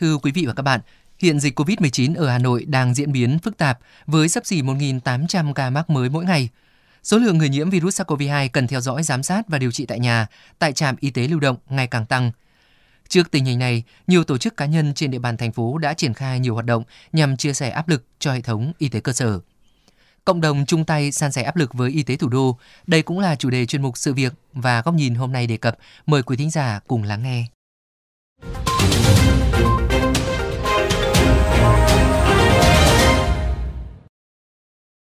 Thưa quý vị và các bạn, hiện dịch COVID-19 ở Hà Nội đang diễn biến phức tạp với sắp xỉ 1.800 ca mắc mới mỗi ngày. Số lượng người nhiễm virus SARS-CoV-2 cần theo dõi giám sát và điều trị tại nhà, tại trạm y tế lưu động ngày càng tăng. Trước tình hình này, nhiều tổ chức cá nhân trên địa bàn thành phố đã triển khai nhiều hoạt động nhằm chia sẻ áp lực cho hệ thống y tế cơ sở. Cộng đồng chung tay san sẻ áp lực với y tế thủ đô, đây cũng là chủ đề chuyên mục sự việc và góc nhìn hôm nay đề cập. Mời quý thính giả cùng lắng nghe.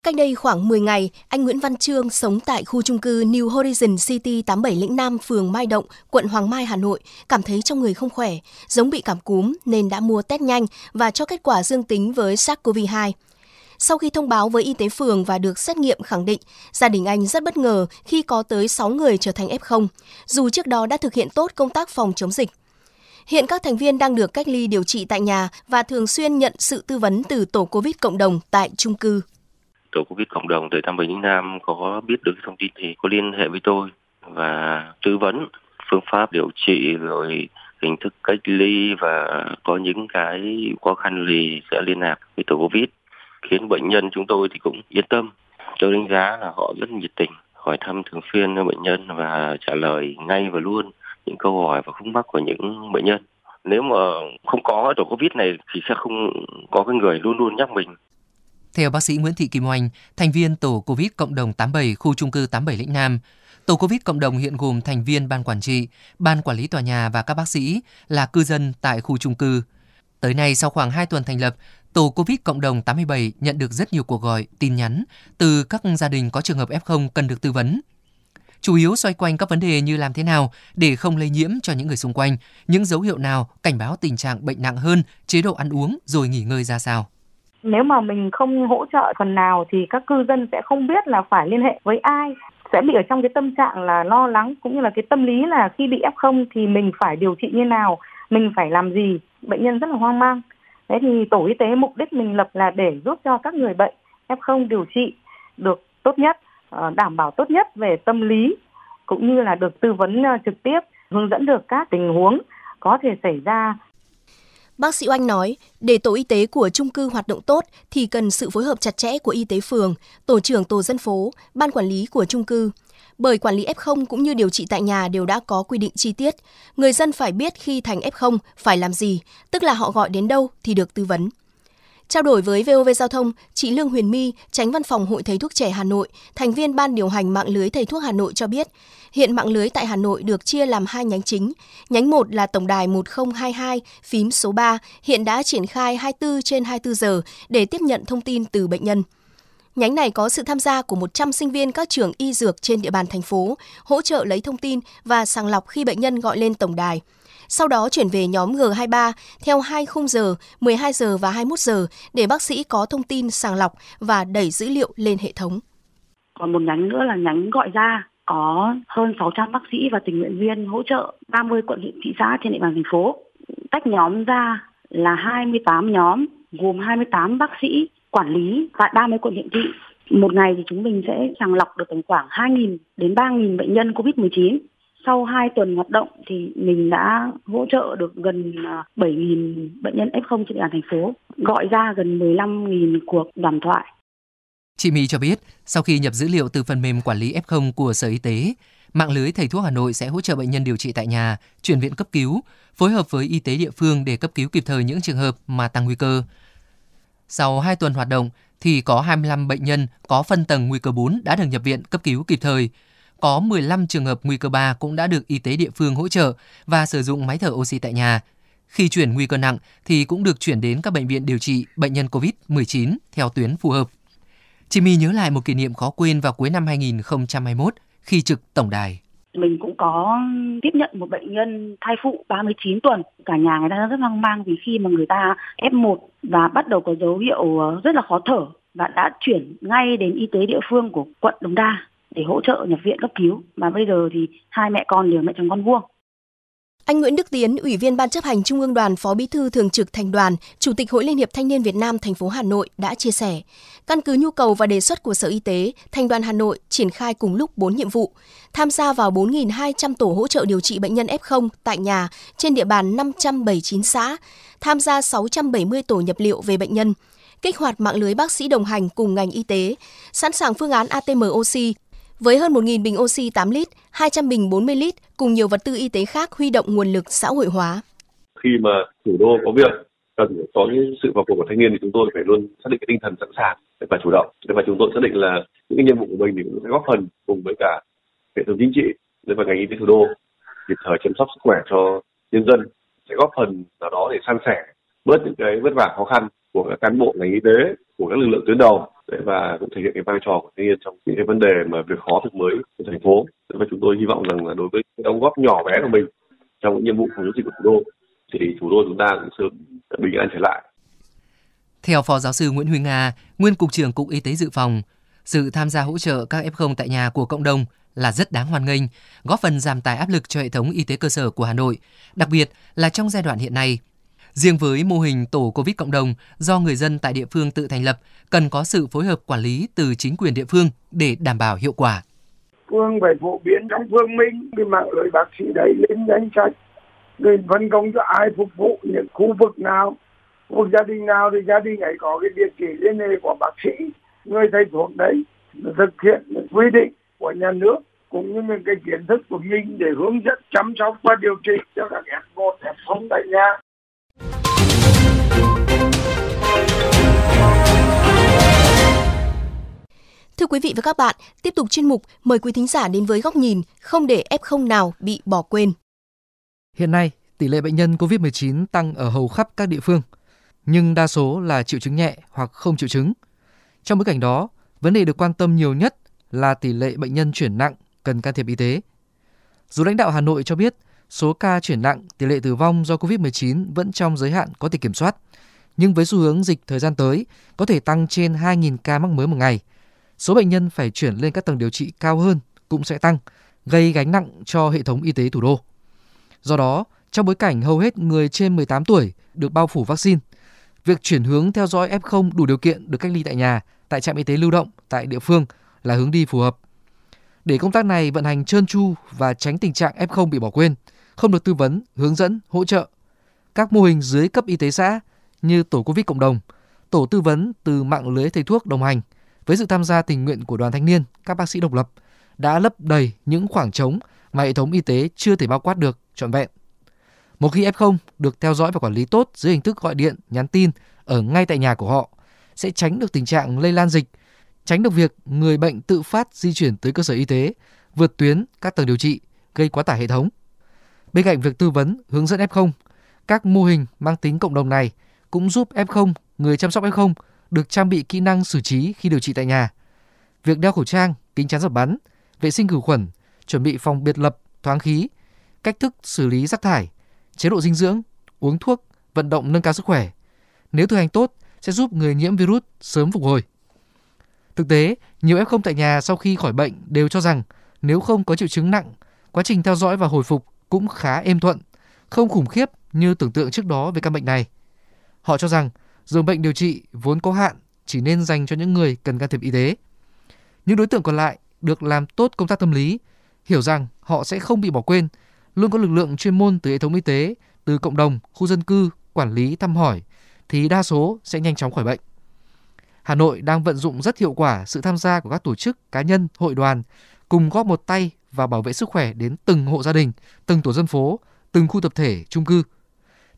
Cách đây khoảng 10 ngày, anh Nguyễn Văn Trương sống tại khu trung cư New Horizon City 87 Lĩnh Nam, phường Mai Động, quận Hoàng Mai, Hà Nội, cảm thấy trong người không khỏe, giống bị cảm cúm nên đã mua test nhanh và cho kết quả dương tính với SARS-CoV-2. Sau khi thông báo với y tế phường và được xét nghiệm khẳng định, gia đình anh rất bất ngờ khi có tới 6 người trở thành F0, dù trước đó đã thực hiện tốt công tác phòng chống dịch. Hiện các thành viên đang được cách ly điều trị tại nhà và thường xuyên nhận sự tư vấn từ tổ COVID cộng đồng tại trung cư tổ covid cộng đồng từ tam bình Ninh nam có biết được thông tin thì có liên hệ với tôi và tư vấn phương pháp điều trị rồi hình thức cách ly và có những cái khó khăn gì sẽ liên lạc với tổ covid. Khiến bệnh nhân chúng tôi thì cũng yên tâm. Tôi đánh giá là họ rất nhiệt tình, hỏi thăm thường xuyên bệnh nhân và trả lời ngay và luôn những câu hỏi và khúc mắc của những bệnh nhân. Nếu mà không có tổ covid này thì sẽ không có cái người luôn luôn nhắc mình theo bác sĩ Nguyễn Thị Kim Oanh, thành viên tổ COVID cộng đồng 87 khu trung cư 87 Lĩnh Nam, tổ COVID cộng đồng hiện gồm thành viên ban quản trị, ban quản lý tòa nhà và các bác sĩ là cư dân tại khu trung cư. Tới nay, sau khoảng 2 tuần thành lập, tổ COVID cộng đồng 87 nhận được rất nhiều cuộc gọi, tin nhắn từ các gia đình có trường hợp F0 cần được tư vấn. Chủ yếu xoay quanh các vấn đề như làm thế nào để không lây nhiễm cho những người xung quanh, những dấu hiệu nào cảnh báo tình trạng bệnh nặng hơn, chế độ ăn uống rồi nghỉ ngơi ra sao nếu mà mình không hỗ trợ phần nào thì các cư dân sẽ không biết là phải liên hệ với ai sẽ bị ở trong cái tâm trạng là lo lắng cũng như là cái tâm lý là khi bị F0 thì mình phải điều trị như nào, mình phải làm gì, bệnh nhân rất là hoang mang. Thế thì tổ y tế mục đích mình lập là để giúp cho các người bệnh F0 điều trị được tốt nhất, ờ, đảm bảo tốt nhất về tâm lý cũng như là được tư vấn ờ, trực tiếp, hướng dẫn được các tình huống có thể xảy ra Bác sĩ Oanh nói, để tổ y tế của trung cư hoạt động tốt thì cần sự phối hợp chặt chẽ của y tế phường, tổ trưởng tổ dân phố, ban quản lý của trung cư. Bởi quản lý F0 cũng như điều trị tại nhà đều đã có quy định chi tiết, người dân phải biết khi thành F0 phải làm gì, tức là họ gọi đến đâu thì được tư vấn. Trao đổi với VOV Giao thông, chị Lương Huyền My, tránh văn phòng Hội Thầy thuốc trẻ Hà Nội, thành viên ban điều hành mạng lưới thầy thuốc Hà Nội cho biết, hiện mạng lưới tại Hà Nội được chia làm hai nhánh chính. Nhánh 1 là tổng đài 1022, phím số 3, hiện đã triển khai 24 trên 24 giờ để tiếp nhận thông tin từ bệnh nhân. Nhánh này có sự tham gia của 100 sinh viên các trường y dược trên địa bàn thành phố, hỗ trợ lấy thông tin và sàng lọc khi bệnh nhân gọi lên tổng đài sau đó chuyển về nhóm G23 theo 2 khung giờ 12 giờ và 21 giờ để bác sĩ có thông tin, sàng lọc và đẩy dữ liệu lên hệ thống. Còn một nhánh nữa là nhánh gọi ra, có hơn 600 bác sĩ và tình nguyện viên hỗ trợ 30 quận huyện, thị xã trên địa bàn thành phố. Tách nhóm ra là 28 nhóm, gồm 28 bác sĩ, quản lý tại 30 quận huyện thị. Một ngày thì chúng mình sẽ sàng lọc được tầm khoảng 2.000 đến 3.000 bệnh nhân COVID-19 sau 2 tuần hoạt động thì mình đã hỗ trợ được gần à, 7.000 bệnh nhân F0 trên địa bàn thành phố, gọi ra gần 15.000 cuộc đàm thoại. Chị Mỹ cho biết, sau khi nhập dữ liệu từ phần mềm quản lý F0 của Sở Y tế, mạng lưới thầy thuốc Hà Nội sẽ hỗ trợ bệnh nhân điều trị tại nhà, chuyển viện cấp cứu, phối hợp với y tế địa phương để cấp cứu kịp thời những trường hợp mà tăng nguy cơ. Sau 2 tuần hoạt động thì có 25 bệnh nhân có phân tầng nguy cơ 4 đã được nhập viện cấp cứu kịp thời, có 15 trường hợp nguy cơ 3 cũng đã được y tế địa phương hỗ trợ và sử dụng máy thở oxy tại nhà. Khi chuyển nguy cơ nặng thì cũng được chuyển đến các bệnh viện điều trị bệnh nhân COVID-19 theo tuyến phù hợp. Chị My nhớ lại một kỷ niệm khó quên vào cuối năm 2021 khi trực tổng đài. Mình cũng có tiếp nhận một bệnh nhân thai phụ 39 tuần. Cả nhà người ta rất hoang mang vì khi mà người ta F1 và bắt đầu có dấu hiệu ờ, rất là khó thở và đã chuyển ngay đến y tế địa phương của quận Đồng Đa để hỗ trợ nhập viện cấp cứu. Mà bây giờ thì hai mẹ con đều mẹ chồng con vuông Anh Nguyễn Đức Tiến, Ủy viên Ban chấp hành Trung ương Đoàn, Phó Bí thư Thường trực Thành đoàn, Chủ tịch Hội Liên hiệp Thanh niên Việt Nam thành phố Hà Nội đã chia sẻ, căn cứ nhu cầu và đề xuất của Sở Y tế, Thành đoàn Hà Nội triển khai cùng lúc 4 nhiệm vụ, tham gia vào 4.200 tổ hỗ trợ điều trị bệnh nhân F0 tại nhà trên địa bàn 579 xã, tham gia 670 tổ nhập liệu về bệnh nhân, kích hoạt mạng lưới bác sĩ đồng hành cùng ngành y tế, sẵn sàng phương án ATM oxy với hơn 1.000 bình oxy 8 lít, 200 bình 40 lít cùng nhiều vật tư y tế khác huy động nguồn lực xã hội hóa. Khi mà thủ đô có việc cần có những sự vào cuộc của thanh niên thì chúng tôi phải luôn xác định cái tinh thần sẵn sàng để và chủ động. Và chúng tôi xác định là những cái nhiệm vụ của mình thì cũng sẽ góp phần cùng với cả hệ thống chính trị và ngành y tế thủ đô kịp thời chăm sóc sức khỏe cho nhân dân sẽ góp phần nào đó để san sẻ bớt những cái vất vả khó khăn của các cán bộ ngành y tế của các lực lượng tuyến đầu và cũng thể hiện cái vai trò của thanh niên trong những cái vấn đề mà việc khó việc mới của thành phố và chúng tôi hy vọng rằng là đối với cái đóng góp nhỏ bé của mình trong những nhiệm vụ phòng chống dịch của thủ đô thì thủ đô chúng ta cũng sớm bình an trở lại. Theo Phó Giáo sư Nguyễn Huy Nga, nguyên Cục trưởng Cục Y tế Dự phòng, sự tham gia hỗ trợ các F0 tại nhà của cộng đồng là rất đáng hoan nghênh, góp phần giảm tải áp lực cho hệ thống y tế cơ sở của Hà Nội, đặc biệt là trong giai đoạn hiện nay Riêng với mô hình tổ COVID cộng đồng do người dân tại địa phương tự thành lập, cần có sự phối hợp quản lý từ chính quyền địa phương để đảm bảo hiệu quả. Phương phải phổ biến trong phương minh cái mạng lưới bác sĩ đấy lên danh sách rồi phân công cho ai phục vụ những khu vực nào khu gia đình nào thì gia đình ấy có cái địa chỉ liên hệ của bác sĩ người thầy thuốc đấy thực hiện quy định của nhà nước cũng như những cái kiến thức của mình để hướng dẫn chăm sóc và điều trị cho các f một f không tại nhà. Thưa quý vị và các bạn, tiếp tục chuyên mục mời quý thính giả đến với góc nhìn không để F0 nào bị bỏ quên. Hiện nay, tỷ lệ bệnh nhân COVID-19 tăng ở hầu khắp các địa phương, nhưng đa số là triệu chứng nhẹ hoặc không triệu chứng. Trong bối cảnh đó, vấn đề được quan tâm nhiều nhất là tỷ lệ bệnh nhân chuyển nặng cần can thiệp y tế. Dù lãnh đạo Hà Nội cho biết số ca chuyển nặng, tỷ lệ tử vong do COVID-19 vẫn trong giới hạn có thể kiểm soát, nhưng với xu hướng dịch thời gian tới có thể tăng trên 2.000 ca mắc mới một ngày – số bệnh nhân phải chuyển lên các tầng điều trị cao hơn cũng sẽ tăng, gây gánh nặng cho hệ thống y tế thủ đô. Do đó, trong bối cảnh hầu hết người trên 18 tuổi được bao phủ vaccine, việc chuyển hướng theo dõi F0 đủ điều kiện được cách ly tại nhà, tại trạm y tế lưu động tại địa phương là hướng đi phù hợp. Để công tác này vận hành trơn tru và tránh tình trạng F0 bị bỏ quên, không được tư vấn, hướng dẫn, hỗ trợ, các mô hình dưới cấp y tế xã như tổ Covid cộng đồng, tổ tư vấn từ mạng lưới thầy thuốc đồng hành – với sự tham gia tình nguyện của đoàn thanh niên, các bác sĩ độc lập đã lấp đầy những khoảng trống mà hệ thống y tế chưa thể bao quát được trọn vẹn. Một khi F0 được theo dõi và quản lý tốt dưới hình thức gọi điện, nhắn tin ở ngay tại nhà của họ, sẽ tránh được tình trạng lây lan dịch, tránh được việc người bệnh tự phát di chuyển tới cơ sở y tế, vượt tuyến các tầng điều trị, gây quá tải hệ thống. Bên cạnh việc tư vấn, hướng dẫn F0, các mô hình mang tính cộng đồng này cũng giúp F0, người chăm sóc F0 được trang bị kỹ năng xử trí khi điều trị tại nhà. Việc đeo khẩu trang, kính chắn giọt bắn, vệ sinh khử khuẩn, chuẩn bị phòng biệt lập, thoáng khí, cách thức xử lý rác thải, chế độ dinh dưỡng, uống thuốc, vận động nâng cao sức khỏe. Nếu thực hành tốt sẽ giúp người nhiễm virus sớm phục hồi. Thực tế, nhiều F0 tại nhà sau khi khỏi bệnh đều cho rằng nếu không có triệu chứng nặng, quá trình theo dõi và hồi phục cũng khá êm thuận, không khủng khiếp như tưởng tượng trước đó về căn bệnh này. Họ cho rằng giường bệnh điều trị vốn có hạn chỉ nên dành cho những người cần can thiệp y tế. Những đối tượng còn lại được làm tốt công tác tâm lý, hiểu rằng họ sẽ không bị bỏ quên, luôn có lực lượng chuyên môn từ hệ thống y tế, từ cộng đồng, khu dân cư, quản lý thăm hỏi thì đa số sẽ nhanh chóng khỏi bệnh. Hà Nội đang vận dụng rất hiệu quả sự tham gia của các tổ chức, cá nhân, hội đoàn cùng góp một tay vào bảo vệ sức khỏe đến từng hộ gia đình, từng tổ dân phố, từng khu tập thể, chung cư.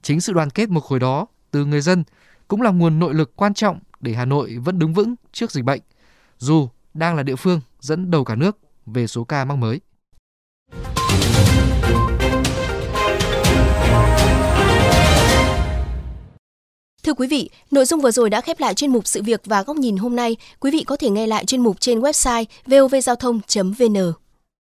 Chính sự đoàn kết một khối đó từ người dân cũng là nguồn nội lực quan trọng để Hà Nội vẫn đứng vững trước dịch bệnh, dù đang là địa phương dẫn đầu cả nước về số ca mắc mới. Thưa quý vị, nội dung vừa rồi đã khép lại chuyên mục sự việc và góc nhìn hôm nay. Quý vị có thể nghe lại chuyên mục trên website vovgiao thông.vn.